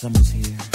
Summer's here.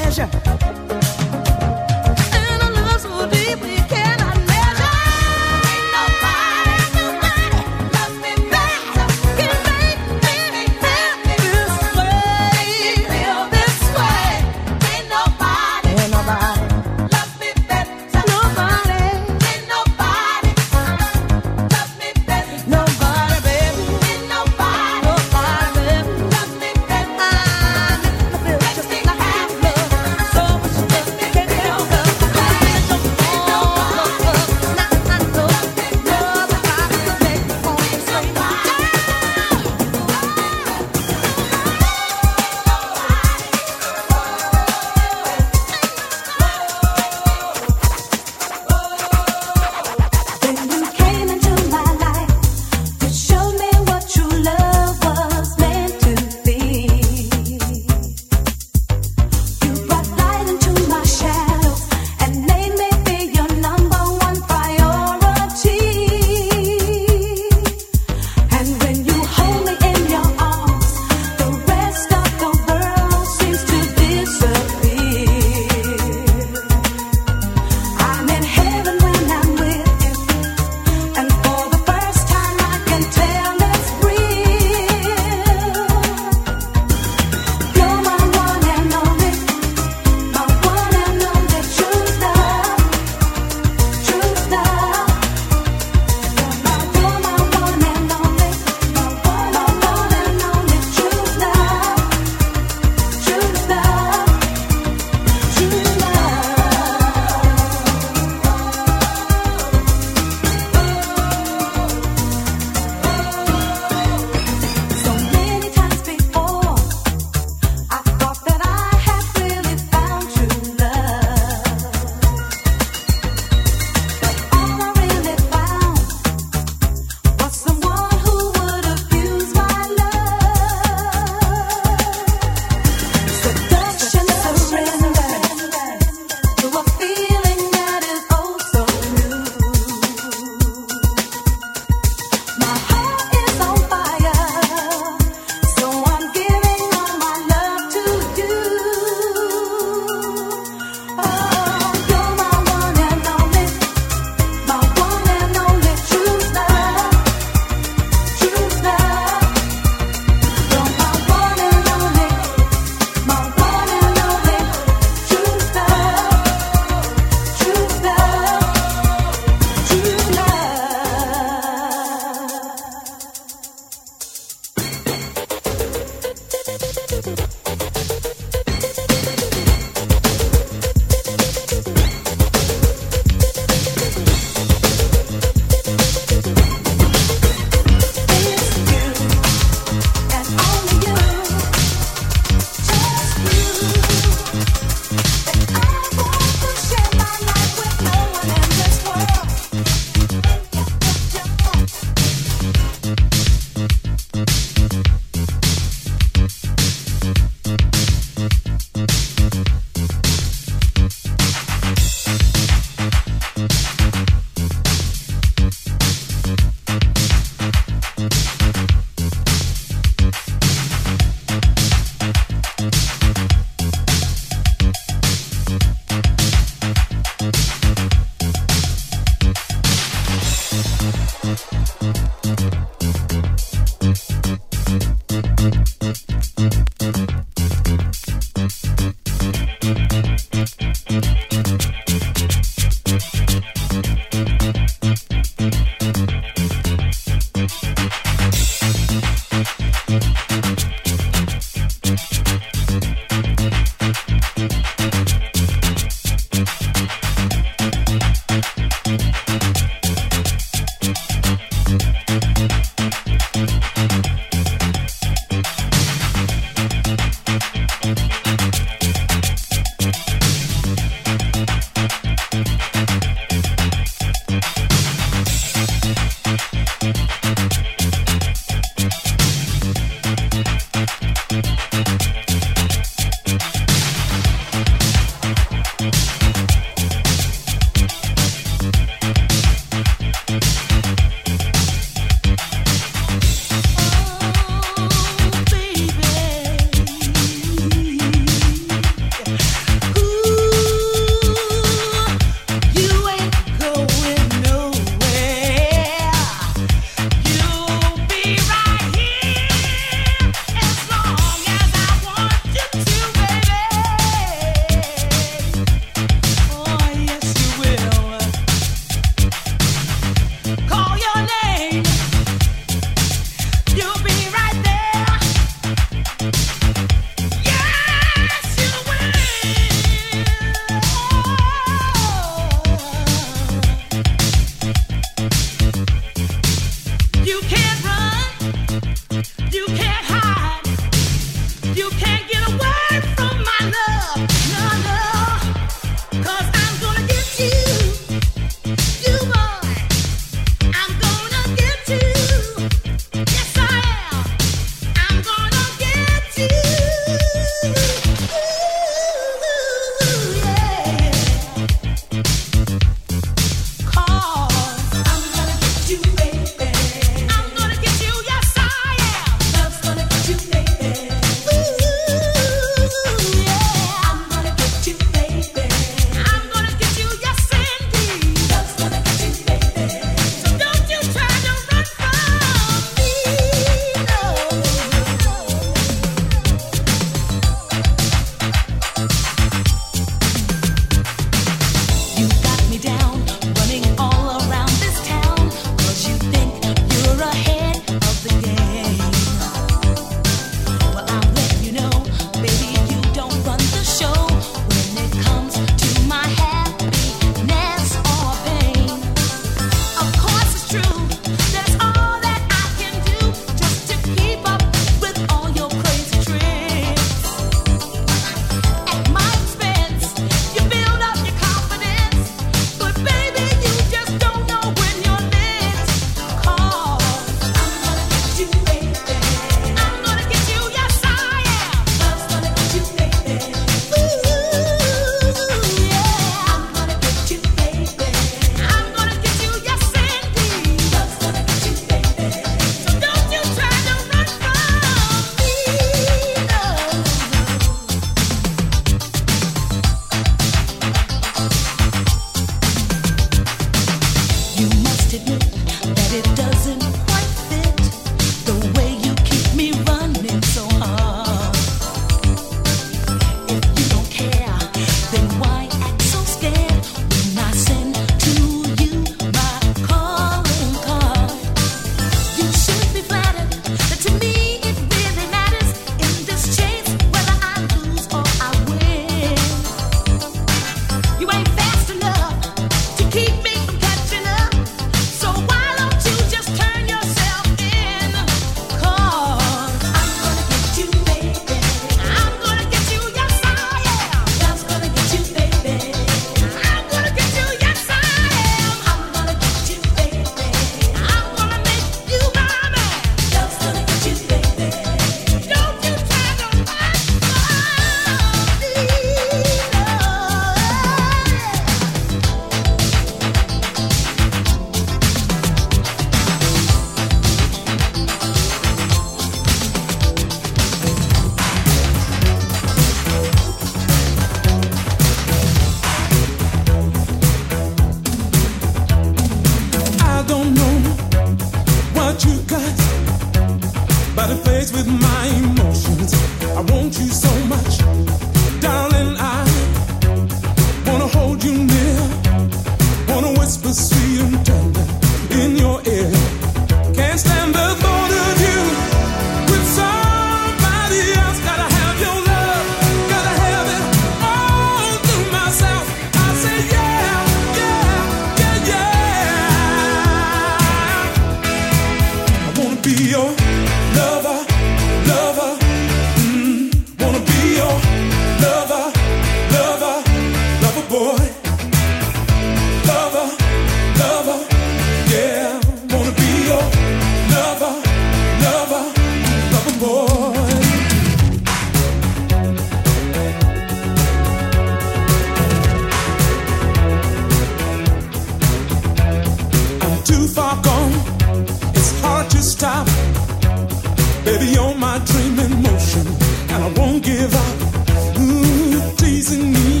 Baby, you're my dream in motion, and I won't give up. Ooh, teasing me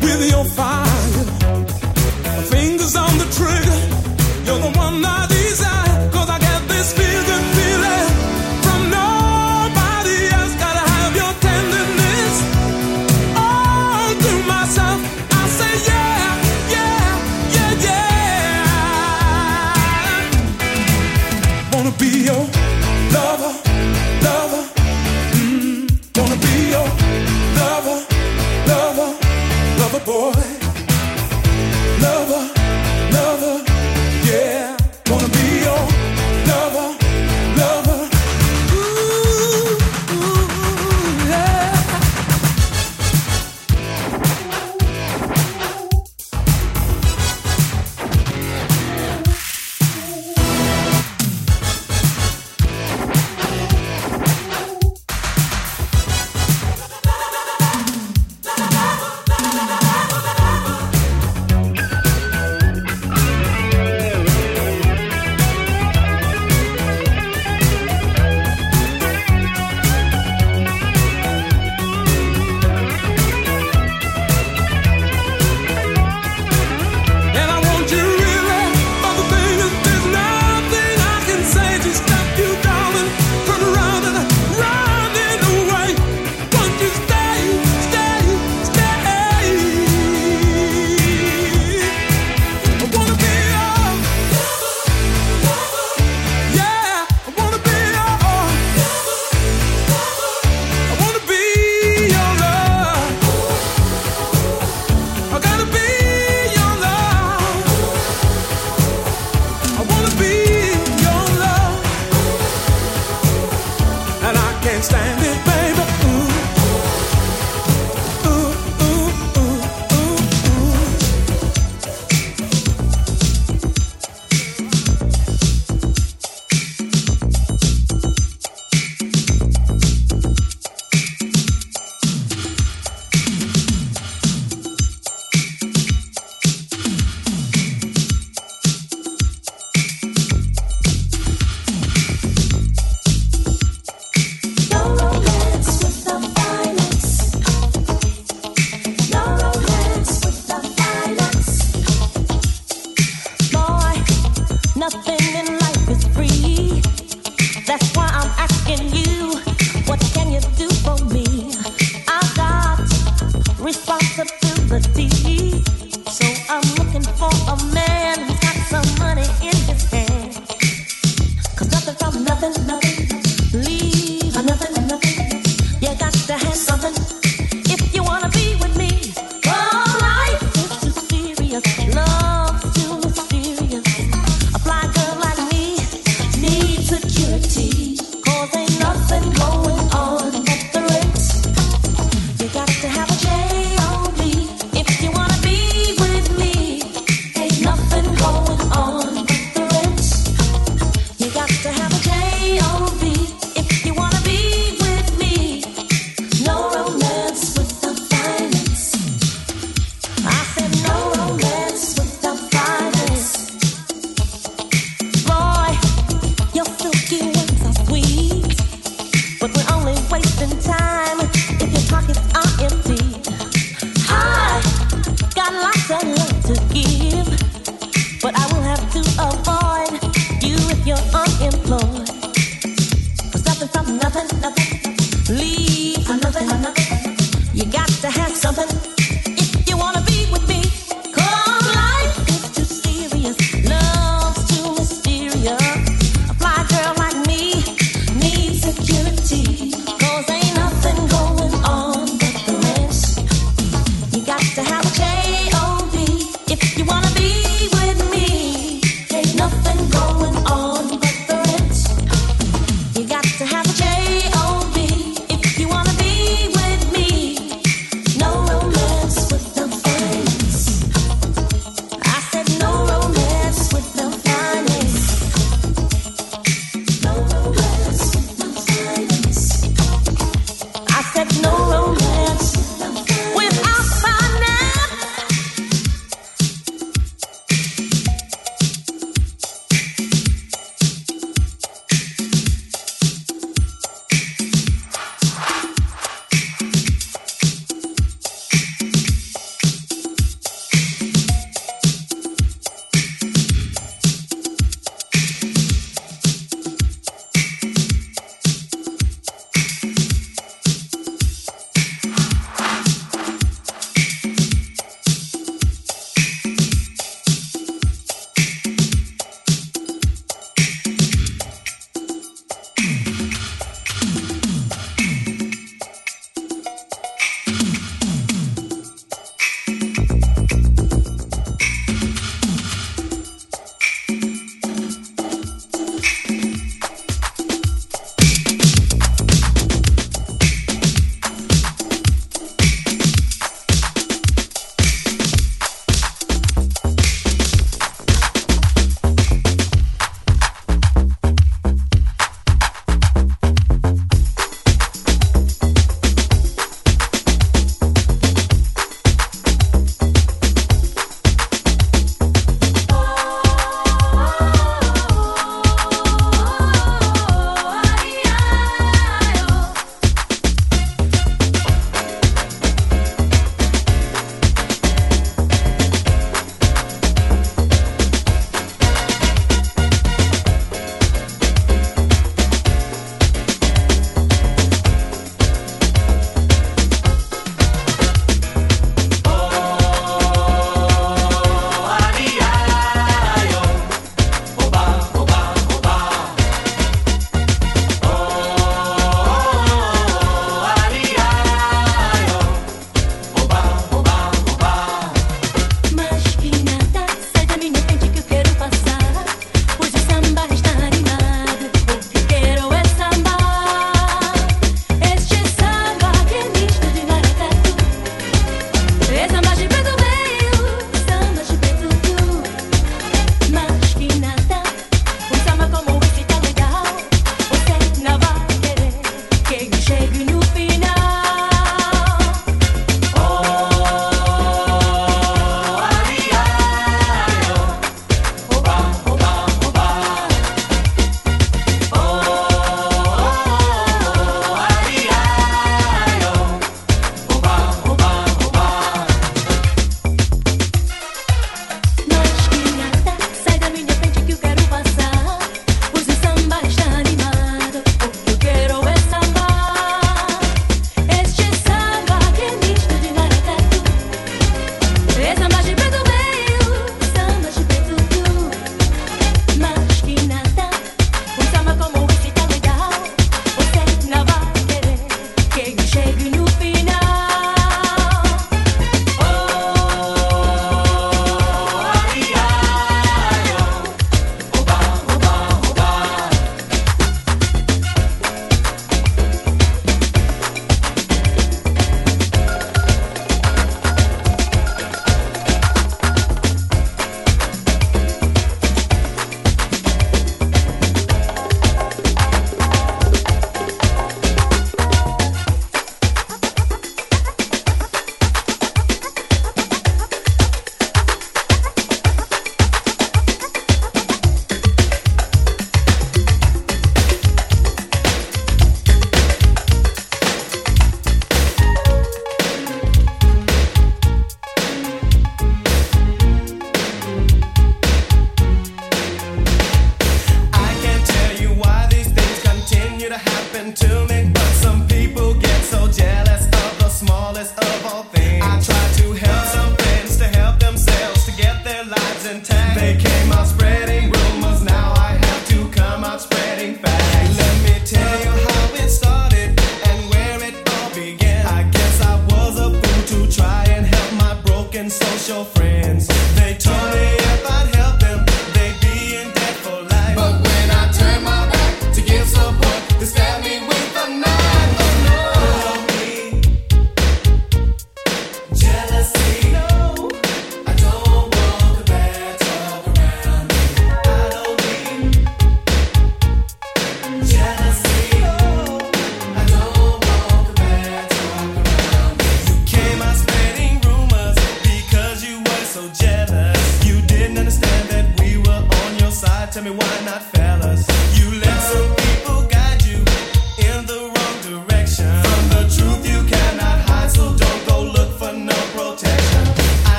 with your fire. Fingers on the trigger, you're the one that.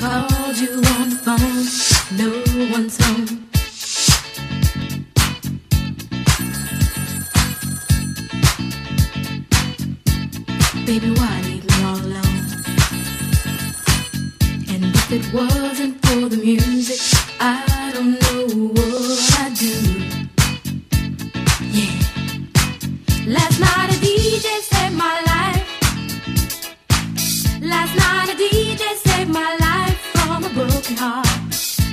Called you on the phone, no one's home. Baby, why leave me all alone? And if it wasn't for the music, I don't know what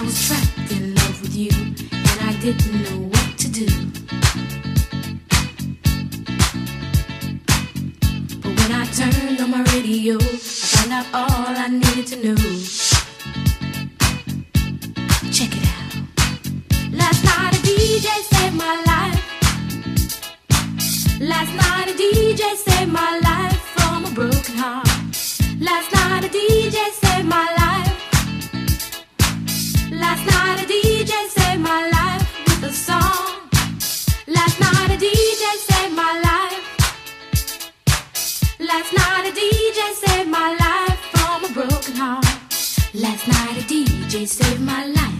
I was fucked in love with you and I didn't know what to do. But when I turned on my radio, I found out all I needed to know. Last night a breakdown Last night the DJ saved my life. Last night the DJ saved my life with the song. Last night the DJ saved my life. Last night the DJ saved my life from a breakdown Last night the DJ saved my life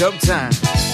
Dub time.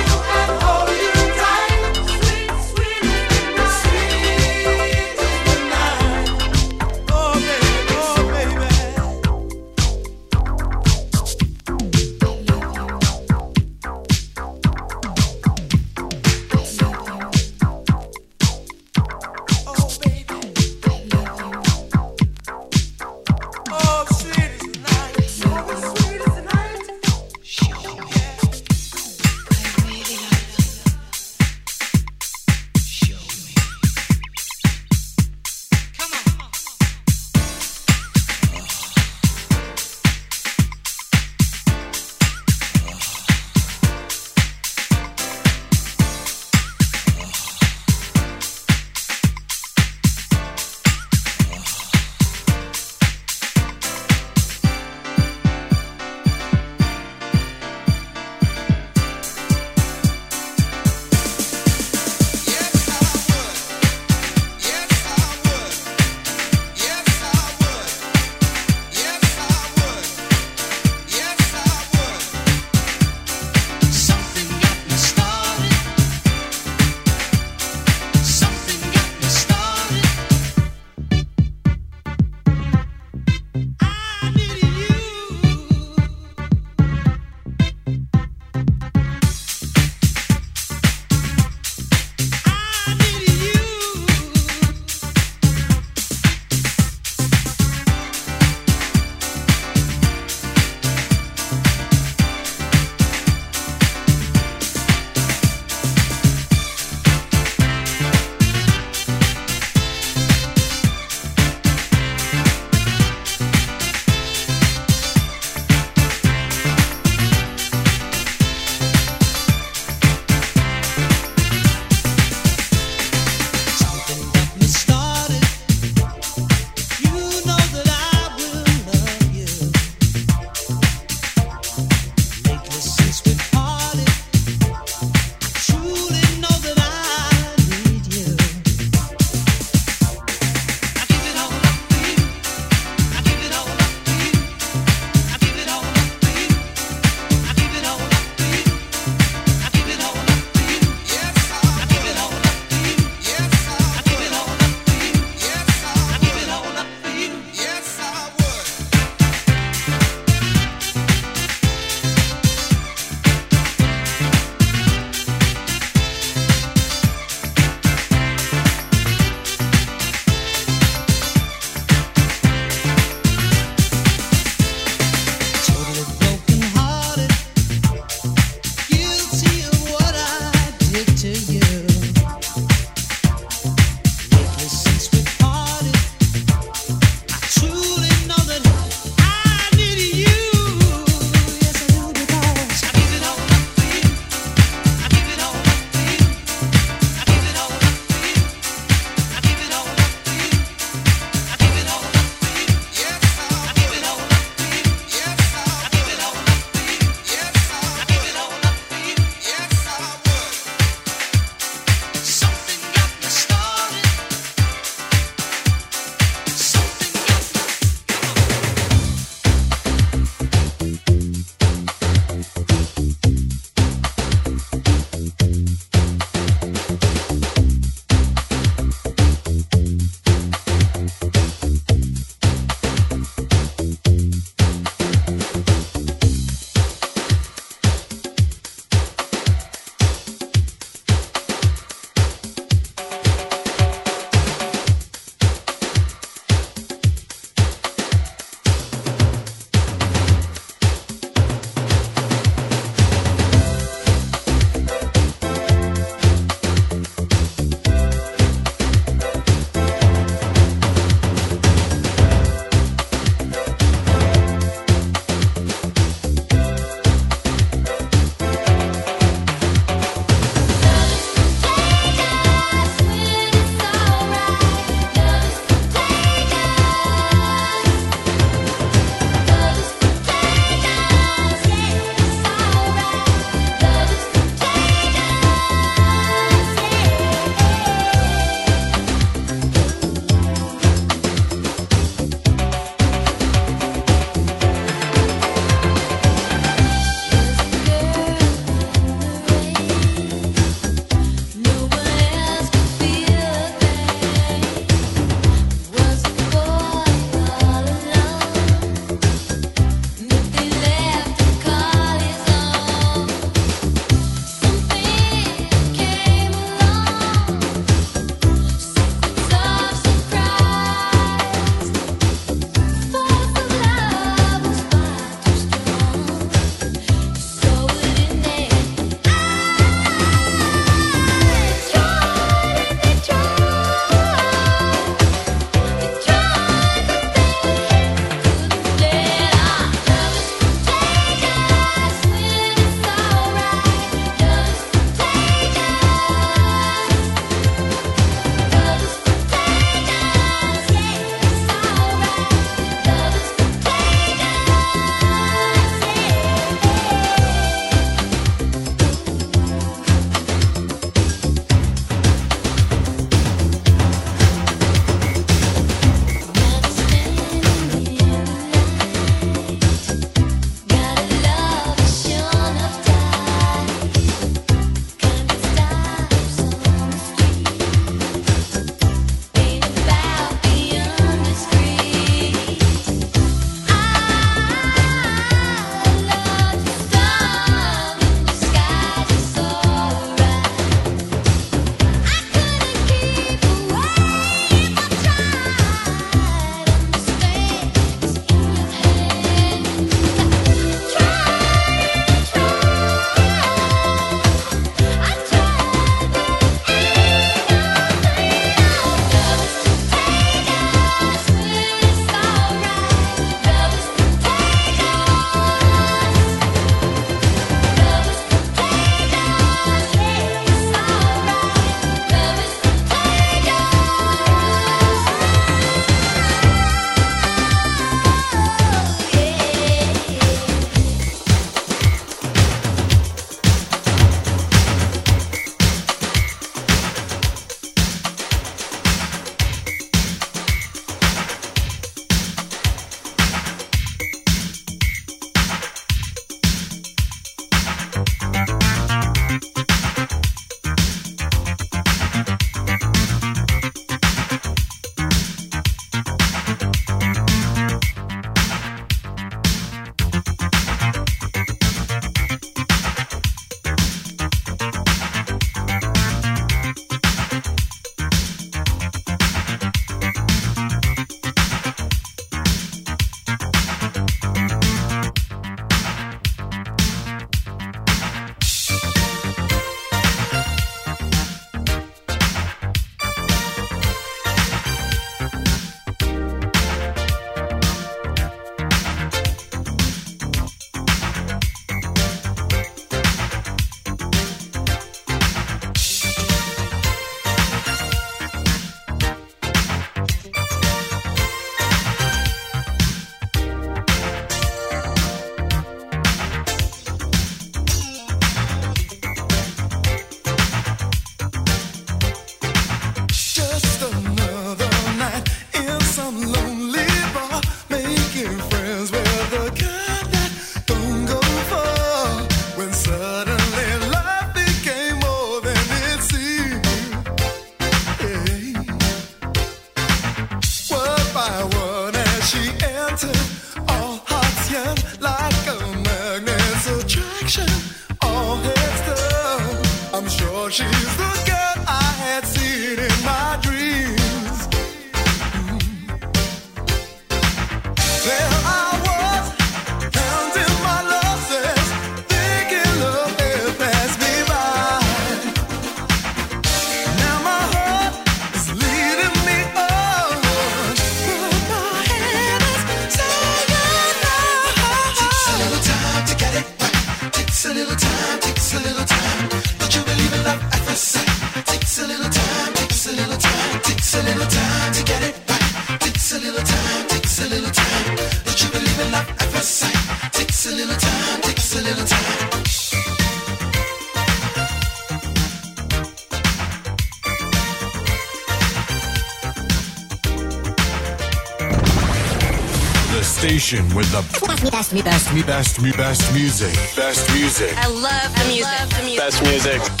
best, best, best music. Best music. I love the music. Love the music. Best music.